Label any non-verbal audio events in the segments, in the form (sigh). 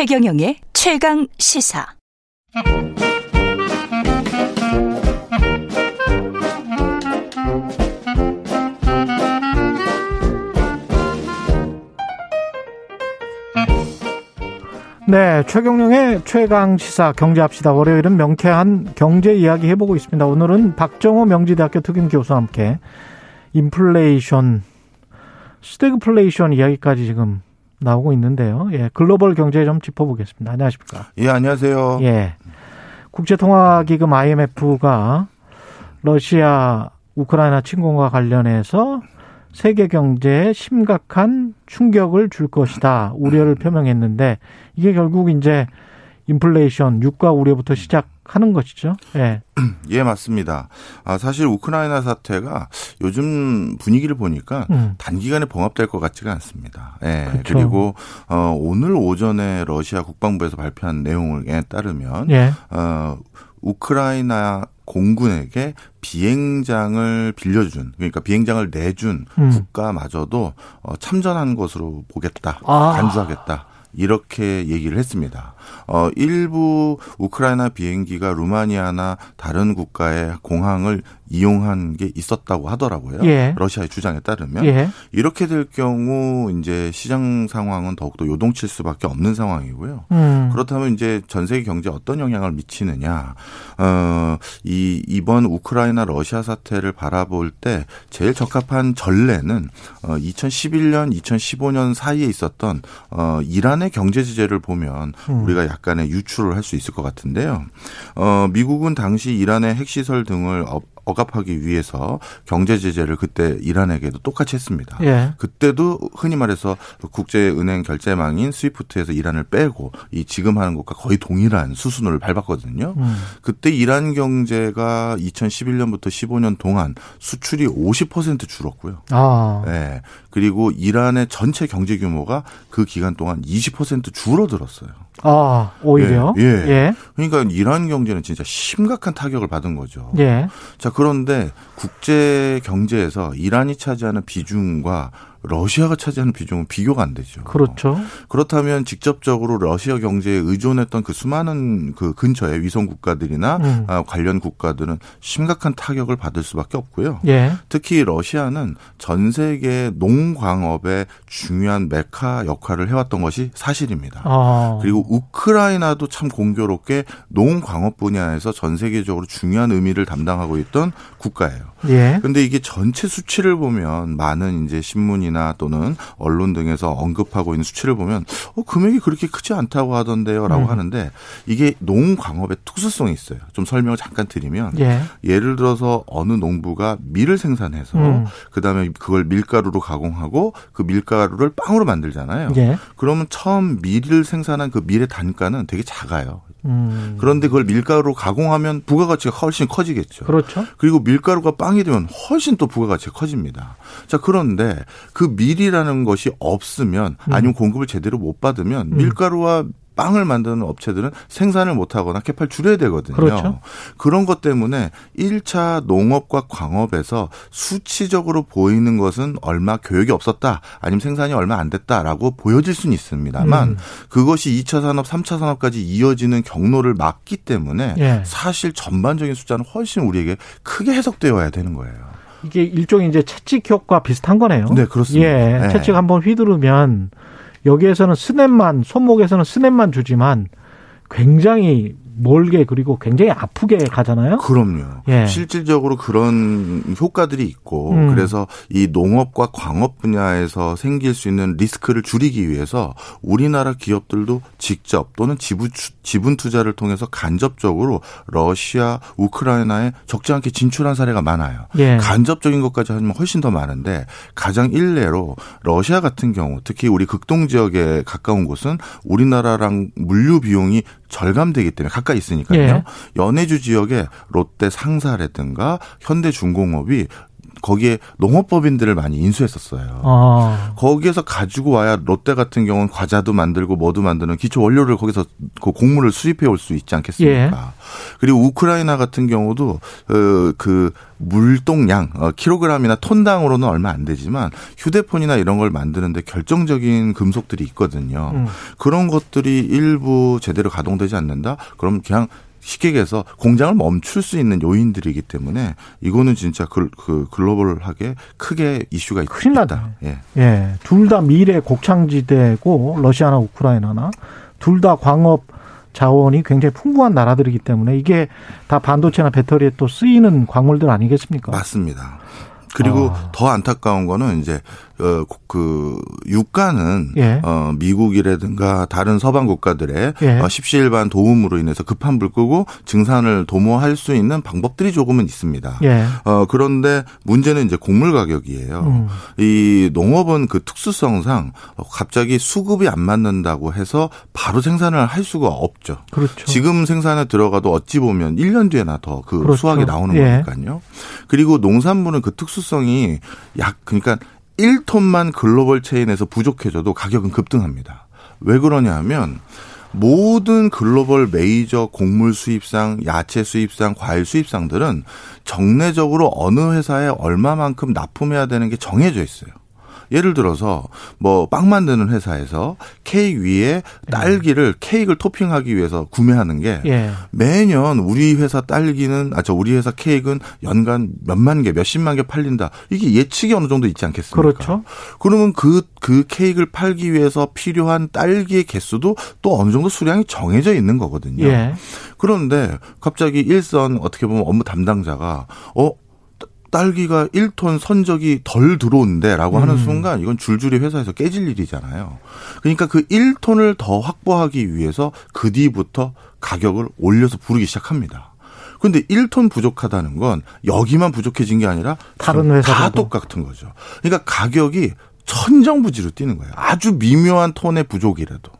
최경영의 최강 시사. 네, 최경영의 최강 시사 경제합시다. 월요일은 명쾌한 경제 이야기 해보고 있습니다. 오늘은 박정호 명지대학교 특임 교수와 함께 인플레이션, 스태그플레이션 이야기까지 지금 나오고 있는데요. 예, 글로벌 경제 좀 짚어보겠습니다. 안녕하십니까? 예, 안녕하세요. 예, 국제통화기금 IMF가 러시아 우크라이나 침공과 관련해서 세계 경제에 심각한 충격을 줄 것이다 우려를 표명했는데 이게 결국 이제 인플레이션 유가 우려부터 시작하는 것이죠. 예. (clears throat) 예, 맞습니다. 아, 사실 우크라이나 사태가 요즘 분위기를 보니까 음. 단기간에 봉합될 것 같지가 않습니다. 예. 그렇죠. 그리고 어, 오늘 오전에 러시아 국방부에서 발표한 내용에 따르면 예. 어, 우크라이나 공군에게 비행장을 빌려준 그러니까 비행장을 내준 음. 국가마저도 어, 참전한 것으로 보겠다 아. 간주하겠다 이렇게 얘기를 했습니다. 어, 일부 우크라이나 비행기가 루마니아나 다른 국가의 공항을 이용한 게 있었다고 하더라고요. 예. 러시아의 주장에 따르면 예. 이렇게 될 경우 이제 시장 상황은 더욱더 요동칠 수밖에 없는 상황이고요. 음. 그렇다면 이제 전 세계 경제에 어떤 영향을 미치느냐? 어, 이 이번 우크라이나 러시아 사태를 바라볼 때 제일 적합한 전례는 어, 2011년, 2015년 사이에 있었던 어, 이란 의 경제 제재를 보면 음. 우리가 약간의 유추를 할 수 있을 것 같은데요. 어, 미국은 당시 이란의 핵시설 등을 억압하기 위해서 경제 제재를 그때 이란에게도 똑같이 했습니다. 예. 그때도 흔히 말해서 국제은행 결제망인 스위프트에서 이란을 빼고 이 지금 하는 것과 거의 동일한 수순을 밟았거든요. 음. 그때 이란 경제가 2011년부터 15년 동안 수출이 50% 줄었고요. 아. 네. 그리고 이란의 전체 경제 규모가 그 기간 동안 20% 줄어들었어요. 아, 오히려? 예, 예. 예. 그러니까 이란 경제는 진짜 심각한 타격을 받은 거죠. 예. 자, 그런데 국제 경제에서 이란이 차지하는 비중과 러시아가 차지하는 비중은 비교가 안 되죠. 그렇죠. 그렇다면 직접적으로 러시아 경제에 의존했던 그 수많은 그 근처의 위성 국가들이나 음. 아, 관련 국가들은 심각한 타격을 받을 수밖에 없고요. 예. 특히 러시아는 전 세계 농광업의 중요한 메카 역할을 해왔던 것이 사실입니다. 아. 그리고 우크라이나도 참 공교롭게 농광업 분야에서 전 세계적으로 중요한 의미를 담당하고 있던 국가예요. 예. 그런데 이게 전체 수치를 보면 많은 이제 신문이 나 또는 언론 등에서 언급하고 있는 수치를 보면 어, 금액이 그렇게 크지 않다고 하던데요라고 음. 하는데 이게 농광업의 특수성이 있어요. 좀 설명을 잠깐 드리면 예. 예를 들어서 어느 농부가 밀을 생산해서 음. 그다음에 그걸 밀가루로 가공하고 그 밀가루를 빵으로 만들잖아요. 예. 그러면 처음 밀을 생산한 그 밀의 단가는 되게 작아요. 음. 그런데 그걸 밀가루로 가공하면 부가가치가 훨씬 커지겠죠. 그렇죠. 그리고 밀가루가 빵이 되면 훨씬 또 부가가치가 커집니다. 자, 그런데 그 밀이라는 것이 없으면 음. 아니면 공급을 제대로 못 받으면 음. 밀가루와 빵을 만드는 업체들은 생산을 못 하거나 캐파를 줄여야 되거든요. 그렇죠. 그런 것 때문에 1차 농업과 광업에서 수치적으로 보이는 것은 얼마 교육이 없었다 아니면 생산이 얼마 안 됐다라고 보여질 수는 있습니다만 음. 그것이 2차 산업, 3차 산업까지 이어지는 경로를 막기 때문에 예. 사실 전반적인 숫자는 훨씬 우리에게 크게 해석되어야 되는 거예요. 이게 일종의 이제 채찍 효과 비슷한 거네요. 네, 그렇습니다. 예, 네. 채찍 한번 휘두르면 여기에서는 스냅만 손목에서는 스냅만 주지만 굉장히 멀게 그리고 굉장히 아프게 가잖아요. 그럼요. 예. 실질적으로 그런 효과들이 있고 음. 그래서 이 농업과 광업 분야에서 생길 수 있는 리스크를 줄이기 위해서 우리나라 기업들도 직접 또는 지분, 지분 투자를 통해서 간접적으로 러시아, 우크라이나에 적지 않게 진출한 사례가 많아요. 예. 간접적인 것까지 하면 훨씬 더 많은데 가장 일례로 러시아 같은 경우 특히 우리 극동 지역에 가까운 곳은 우리나라랑 물류 비용이 절감되기 때문에 가까이 있으니까요. 예. 연해주 지역에 롯데 상사라든가 현대중공업이 거기에 농업법인들을 많이 인수했었어요. 아. 거기에서 가지고 와야 롯데 같은 경우는 과자도 만들고 뭐도 만드는 기초 원료를 거기서 그 곡물을 수입해 올 수 있지 않겠습니까? 예. 그리고 우크라이나 같은 경우도 어, 그 물동량 어, 킬로그램이나 톤당으로는 얼마 안 되지만 휴대폰이나 이런 걸 만드는데 결정적인 금속들이 있거든요. 음. 그런 것들이 일부 제대로 가동되지 않는다? 그럼 그냥 쉽게 얘기해서 공장을 멈출 수 있는 요인들이기 때문에 이거는 진짜 그, 그 글로벌하게 크게 이슈가 큰일 있다. 예. 예. 둘 다 미래 곡창지대고 러시아나 우크라이나나 둘 다 광업 자원이 굉장히 풍부한 나라들이기 때문에 이게 다 반도체나 배터리에 또 쓰이는 광물들 아니겠습니까? 맞습니다. 그리고 아. 더 안타까운 거는 이제 어 그 유가는 예. 어 미국이라든가 다른 서방 국가들의 예. 어, 십시일반 도움으로 인해서 급한 불 끄고 증산을 도모할 수 있는 방법들이 조금은 있습니다. 예. 어 그런데 문제는 이제 곡물 가격이에요. 음. 이 농업은 그 특수성상 갑자기 수급이 안 맞는다고 해서 바로 생산을 할 수가 없죠. 그렇죠. 지금 생산에 들어가도 어찌 보면 1년 뒤에나 더그 그렇죠. 수확이 나오는 예. 거니까요. 그리고 농산물은 그 특수성이 약 그러니까 1톤만 글로벌 체인에서 부족해져도 가격은 급등합니다. 왜 그러냐 하면 모든 글로벌 메이저 곡물 수입상, 야채 수입상, 과일 수입상들은 정례적으로 어느 회사에 얼마만큼 납품해야 되는 게 정해져 있어요. 예를 들어서 뭐 빵 만드는 회사에서 케이크 위에 딸기를 케이크를 토핑하기 위해서 구매하는 게 예. 매년 우리 회사 딸기는 아 저 우리 회사 케이크는 연간 몇만 개, 몇십만 개 팔린다. 이게 예측이 어느 정도 있지 않겠습니까? 그렇죠. 그러면 그그 그 케이크를 팔기 위해서 필요한 딸기의 개수도 또 어느 정도 수량이 정해져 있는 거거든요. 예. 그런데 갑자기 일선 어떻게 보면 업무 담당자가 어 딸기가 1톤 선적이 덜 들어온대라고 하는 음. 순간 이건 줄줄이 회사에서 깨질 일이잖아요. 그러니까 그 1톤을 더 확보하기 위해서 그 뒤부터 가격을 올려서 부르기 시작합니다. 근데 1톤 부족하다는 건 여기만 부족해진 게 아니라 다른 회사 다 똑같은 거죠. 그러니까 가격이 천정부지로 뛰는 거예요. 아주 미묘한 톤의 부족이라도.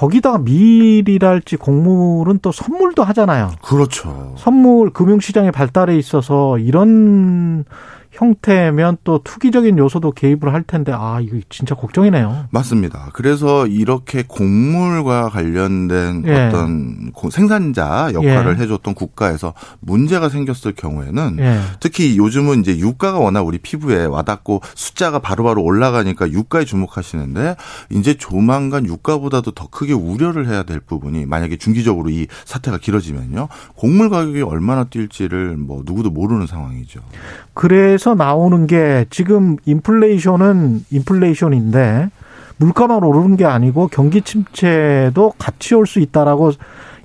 거기다가 밀이랄지 곡물은 또 선물도 하잖아요. 그렇죠. 선물 금융시장의 발달에 있어서 이런 형태면 또 투기적인 요소도 개입을 할 텐데 아 이거 진짜 걱정이네요. 맞습니다. 그래서 이렇게 곡물과 관련된 예. 어떤 생산자 역할을 예. 해줬던 국가에서 문제가 생겼을 경우에는 예. 특히 요즘은 이제 유가가 워낙 우리 피부에 와닿고 숫자가 바로바로 올라가니까 유가에 주목하시는데 이제 조만간 유가보다도 더 크게 우려를 해야 될 부분이 만약에 중기적으로 이 사태가 길어지면요 곡물 가격이 얼마나 뛸지를 뭐 누구도 모르는 상황이죠. 그래 서 나오는 게 지금 인플레이션은 인플레이션인데 물가만 오르는 게 아니고 경기 침체도 같이 올 수 있다라고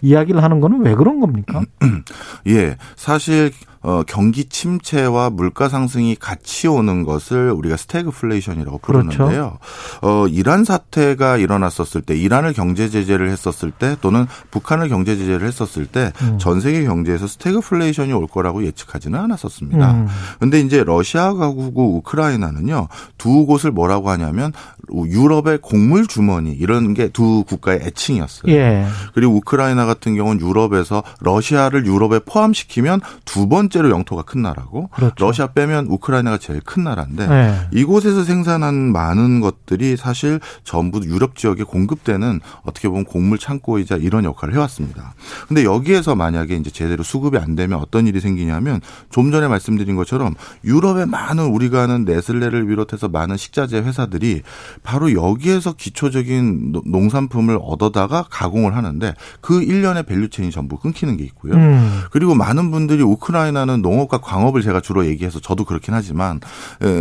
이야기를 하는 거는 왜 그런 겁니까? (clears throat) 예. 사실 어, 경기 침체와 물가 상승이 같이 오는 것을 우리가 스태그플레이션이라고 부르는데요. 그렇죠. 어, 이란 사태가 일어났었을 때, 이란을 경제 제재를 했었을 때, 또는 북한을 경제 제재를 했었을 때전 음. 세계 경제에서 스태그플레이션이 올 거라고 예측하지는 않았었습니다. 그런데 음. 이제 러시아가 구고 우크라이나는요 두 곳을 뭐라고 하냐면 유럽의 곡물 주머니 이런 게 두 국가의 애칭이었어요. 예. 그리고 우크라이나 같은 경우는 유럽에서 러시아를 유럽에 포함시키면 두 번째 로 영토가 큰 나라고 그렇죠. 러시아 빼면 우크라이나가 제일 큰 나라인데 예. 이곳에서 생산한 많은 것들이 사실 전부 유럽 지역에 공급되는 어떻게 보면 곡물 창고이자 이런 역할을 해왔습니다. 근데 여기에서 만약에 이제 제대로 수급이 안 되면 어떤 일이 생기냐면 좀 전에 말씀드린 것처럼 유럽의 많은 우리가 아는 네슬레를 비롯해서 많은 식자재 회사들이 바로 여기에서 기초적인 농산품을 얻어다가 가공을 하는데 그 일련의 value chain이 전부 끊기는 게 있고요. 음. 그리고 많은 분들이 우크라이나 는 농업과 광업을 제가 주로 얘기해서 저도 그렇긴 하지만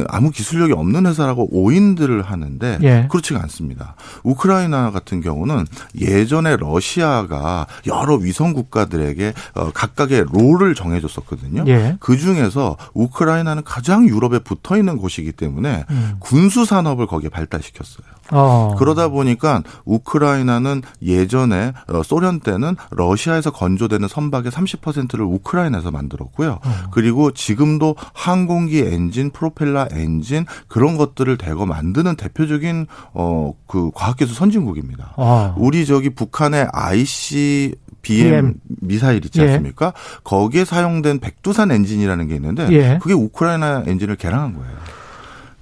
아무 기술력이 없는 회사라고 오인들을 하는데 예. 그렇지가 않습니다. 우크라이나 같은 경우는 예전에 러시아가 여러 위성 국가들에게 어, 각각의 롤을 정해줬었거든요. 예. 그 중에서 우크라이나는 가장 유럽에 붙어 있는 곳이기 때문에 음. 군수 산업을 거기에 발달 발달시켰어요. 어. 그러다 보니까 우크라이나는 예전에 어, 소련 때는 러시아에서 건조되는 선박의 30%를 우크라이나에서 만들었고요. 어. 그리고 지금도 항공기 엔진, 프로펠러 엔진 그런 것들을 대거 만드는 대표적인 어 그 과학기술 선진국입니다. 어. 우리 저기 북한의 ICBM, BM. 미사일 있지 예. 않습니까? 예. 거기에 사용된 백두산 엔진이라는 게 있는데 예. 그게 우크라이나 엔진을 개량한 거예요.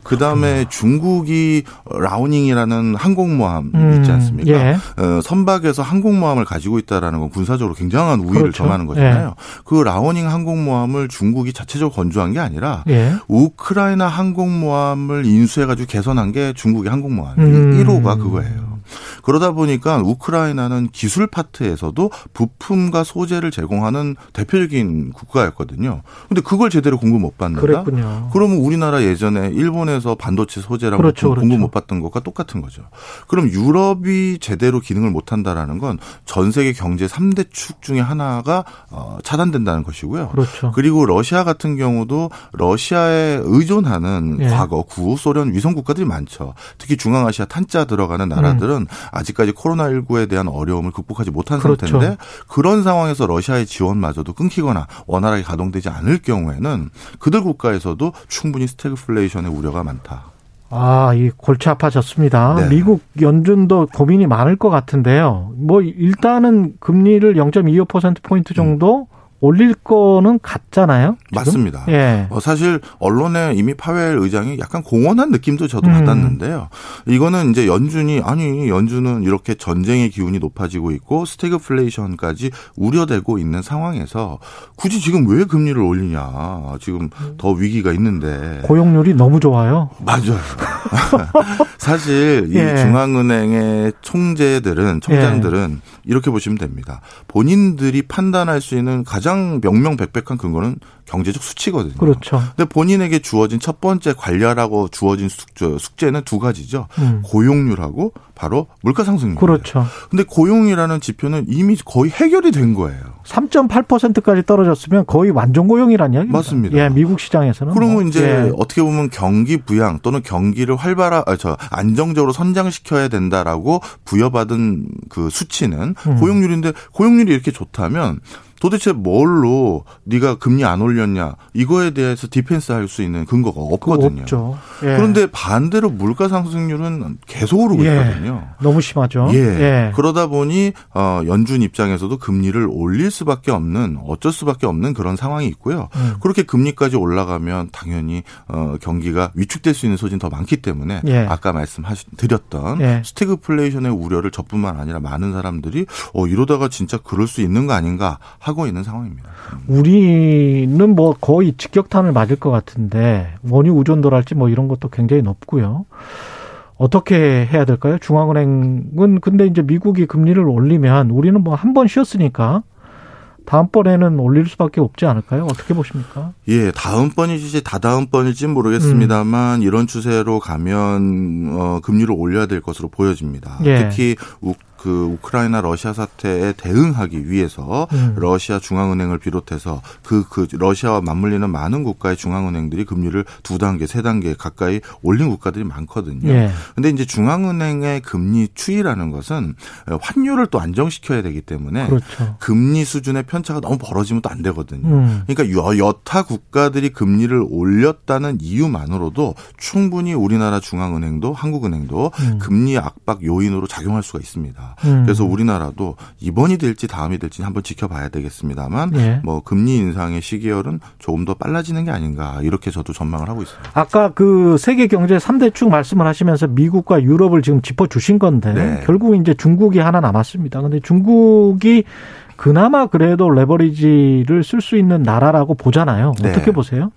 그 다음에 중국이 랴오닝이라는 항공모함 음, 있지 않습니까? 예. 어, 선박에서 항공모함을 가지고 있다라는 건 군사적으로 굉장한 우위를 그렇죠. 점하는 거잖아요. 예. 그 랴오닝 항공모함을 중국이 자체적으로 건조한 게 아니라 예. 우크라이나 항공모함을 인수해가지고 개선한 게 중국의 항공모함. 음. 1호가 그거예요. 그러다 보니까 우크라이나는 기술 파트에서도 부품과 소재를 제공하는 대표적인 국가였거든요. 근데 그걸 제대로 공급 못 받는다. 그랬군요. 그러면 우리나라 예전에 일본에서 반도체 소재랑 그렇죠, 그렇죠. 공급 못 받던 것과 똑같은 거죠. 그럼 유럽이 제대로 기능을 못 한다라는 건 전 세계 경제 3대 축 중에 하나가 어, 차단된다는 것이고요. 그렇죠. 그리고 러시아 같은 경우도 러시아에 의존하는 예. 과거 구소련 위성 국가들이 많죠. 특히 중앙아시아 탄자 들어가는 나라들은 음. 아직까지 코로나19에 대한 어려움을 극복하지 못한 그렇죠. 상태인데 그런 상황에서 러시아의 지원마저도 끊기거나 원활하게 가동되지 않을 경우에는 그들 국가에서도 충분히 스태그플레이션의 우려가 많다. 아, 이 골치 아파졌습니다. 네. 미국 연준도 고민이 많을 것 같은데요. 뭐 일단은 금리를 0.25% 포인트 정도 음. 올릴 거는 같잖아요. 지금? 맞습니다. 예. 어, 사실 언론에 이미 파월 의장이 약간 공언한 느낌도 저도 음. 받았는데요. 이거는 이제 연준이 아니 연준은 이렇게 전쟁의 기운이 높아지고 있고 스태그플레이션까지 우려되고 있는 상황에서 굳이 지금 왜 금리를 올리냐. 지금 더 위기가 있는데 고용률이 너무 좋아요. 맞아요. (laughs) 사실 예. 이 중앙은행의 총재들은 총장들은 예. 이렇게 보시면 됩니다. 본인들이 판단할 수 있는 가장 명명백백한 근거는 경제적 수치거든요. 그렇죠. 근데 본인에게 주어진 첫 번째 관리하라고 주어진 숙제, 는 두 가지죠. 음. 고용률하고 바로 물가 상승률. 그렇죠. 근데 고용이라는 지표는 이미 거의 해결이 된 거예요. 3.8%까지 떨어졌으면 거의 완전 고용이라는 이야기입니다. 맞습니다. 예, 미국 시장에서는. 그러면 뭐. 이제 예. 어떻게 보면 경기 부양 또는 경기를 활발하, 아, 저 안정적으로 성장시켜야 된다라고 부여받은 그 수치는 음. 고용률인데 고용률이 이렇게 좋다면 도대체 뭘로 네가 금리 안 올렸냐 이거에 대해서 디펜스 할 수 있는 근거가 없거든요. 예. 그런데 반대로 물가 상승률은 계속 오르고 예. 있거든요. 너무 심하죠. 예. 예. 그러다 보니 어 연준 입장에서도 금리를 올릴 수밖에 없는 어쩔 수밖에 없는 그런 상황이 있고요. 음. 그렇게 금리까지 올라가면 당연히 어 경기가 위축될 수 있는 소지는 더 많기 때문에 예. 아까 말씀드렸던 예. 스태그플레이션의 우려를 저뿐만 아니라 많은 사람들이 어 이러다가 진짜 그럴 수 있는 거 아닌가 하고 있는 상황입니다. 우리는 뭐 거의 직격탄을 맞을 것 같은데 원유 의존도랄지 뭐 이런 것도 굉장히 높고요. 어떻게 해야 될까요? 중앙은행은 근데 이제 미국이 금리를 올리면 우리는 뭐 한 번 쉬었으니까 다음번에는 올릴 수밖에 없지 않을까요? 어떻게 보십니까? 예, 다음번이지 다다음번일지 모르겠습니다만 음. 이런 추세로 가면 어 금리를 올려야 될 것으로 보여집니다. 예. 특히 그 우크라이나 러시아 사태에 대응하기 위해서 음. 러시아 중앙은행을 비롯해서 그, 그 러시아와 맞물리는 많은 국가의 중앙은행들이 금리를 두 단계, 세 단계 가까이 올린 국가들이 많거든요. 예. 근데 이제 중앙은행의 금리 추이라는 것은 환율을 또 안정시켜야 되기 때문에 그렇죠. 금리 수준의 편차가 너무 벌어지면 또 안 되거든요. 음. 그러니까 여타 국가들이 금리를 올렸다는 이유만으로도 충분히 우리나라 중앙은행도 한국은행도 음. 금리 압박 요인으로 작용할 수가 있습니다. 음. 그래서 우리나라도 이번이 될지 다음이 될지 한번 지켜봐야 되겠습니다만 예. 뭐 금리 인상의 시기열은 조금 더 빨라지는 게 아닌가 이렇게 저도 전망을 하고 있습니다. 아까 그 세계 경제 3대 축 말씀을 하시면서 미국과 유럽을 지금 짚어 주신 건데 네. 결국 이제 중국이 하나 남았습니다. 근데 중국이 그나마 그래도 레버리지를 쓸 수 있는 나라라고 보잖아요. 네. 어떻게 보세요?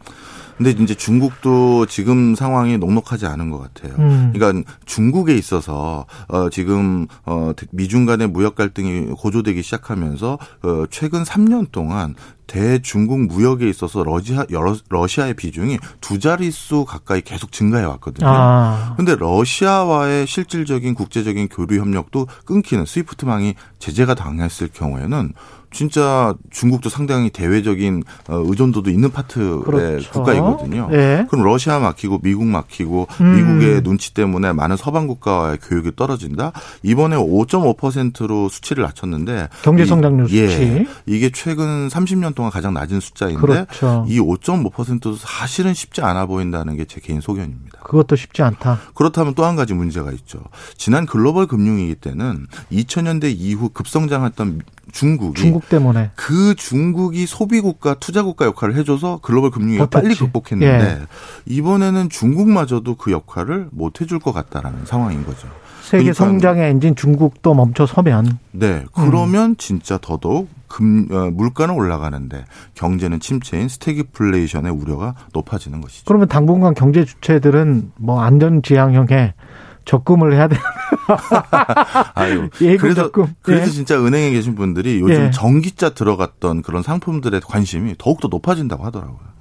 근데 이제 중국도 지금 상황이 녹록하지 않은 것 같아요. 음. 그러니까 중국에 있어서 어 지금 어 미중 간의 무역 갈등이 고조되기 시작하면서 어 최근 3년 동안 대중국 무역에 있어서 러시아 러시아의 비중이 두 자릿수 가까이 계속 증가해 왔거든요. 아. 근데 러시아와의 실질적인 국제적인 교류 협력도 끊기는 스위프트망이 제재가 당했을 경우에는 진짜 중국도 상당히 대외적인 어, 의존도도 있는 파트의 그렇죠. 국가이거든요. 네. 그럼 러시아 막히고 미국 막히고 음. 미국의 눈치 때문에 많은 서방 국가와의 교육이 떨어진다. 이번에 5.5%로 수치를 낮췄는데 경제 성장률 수치 예, 이게 최근 30년 동안 가장 낮은 숫자인데 그렇죠. 이 5.5%도 사실은 쉽지 않아 보인다는 게 제 개인 소견입니다. 그것도 쉽지 않다. 그렇다면 또 한 가지 문제가 있죠. 지난 글로벌 금융위기 때는 2000년대 이후 급성장했던 중국이 중국 때문에 그 중국이 소비 국가, 투자 국가 역할을 해줘서 글로벌 금융위기가 빨리 극복했는데 예. 이번에는 중국마저도 그 역할을 못 해줄 것 같다라는 상황인 거죠. 세계 그러니까 성장의 엔진 중국도 멈춰 서면 네 그러면 음. 진짜 더더욱 금 어, 물가는 올라가는데 경제는 침체인 스태그플레이션의 우려가 높아지는 것이죠. 그러면 당분간 경제 주체들은 뭐 안전 지향형에 적금을 해야 되는. (laughs) 아유, (laughs) 그래서 적금. 그래서 예. 진짜 은행에 계신 분들이 요즘 예. 전기자 들어갔던 그런 상품들에 관심이 더욱더 높아진다고 하더라고요.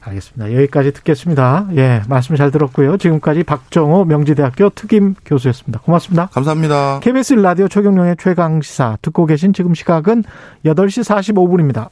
알겠습니다. 여기까지 듣겠습니다. 예, 말씀 잘 들었고요. 지금까지 박정호 명지대학교 특임 교수였습니다. 고맙습니다. 감사합니다. KBS 라디오 최경룡의 최강 시사 듣고 계신 지금 시각은 8시 45분입니다.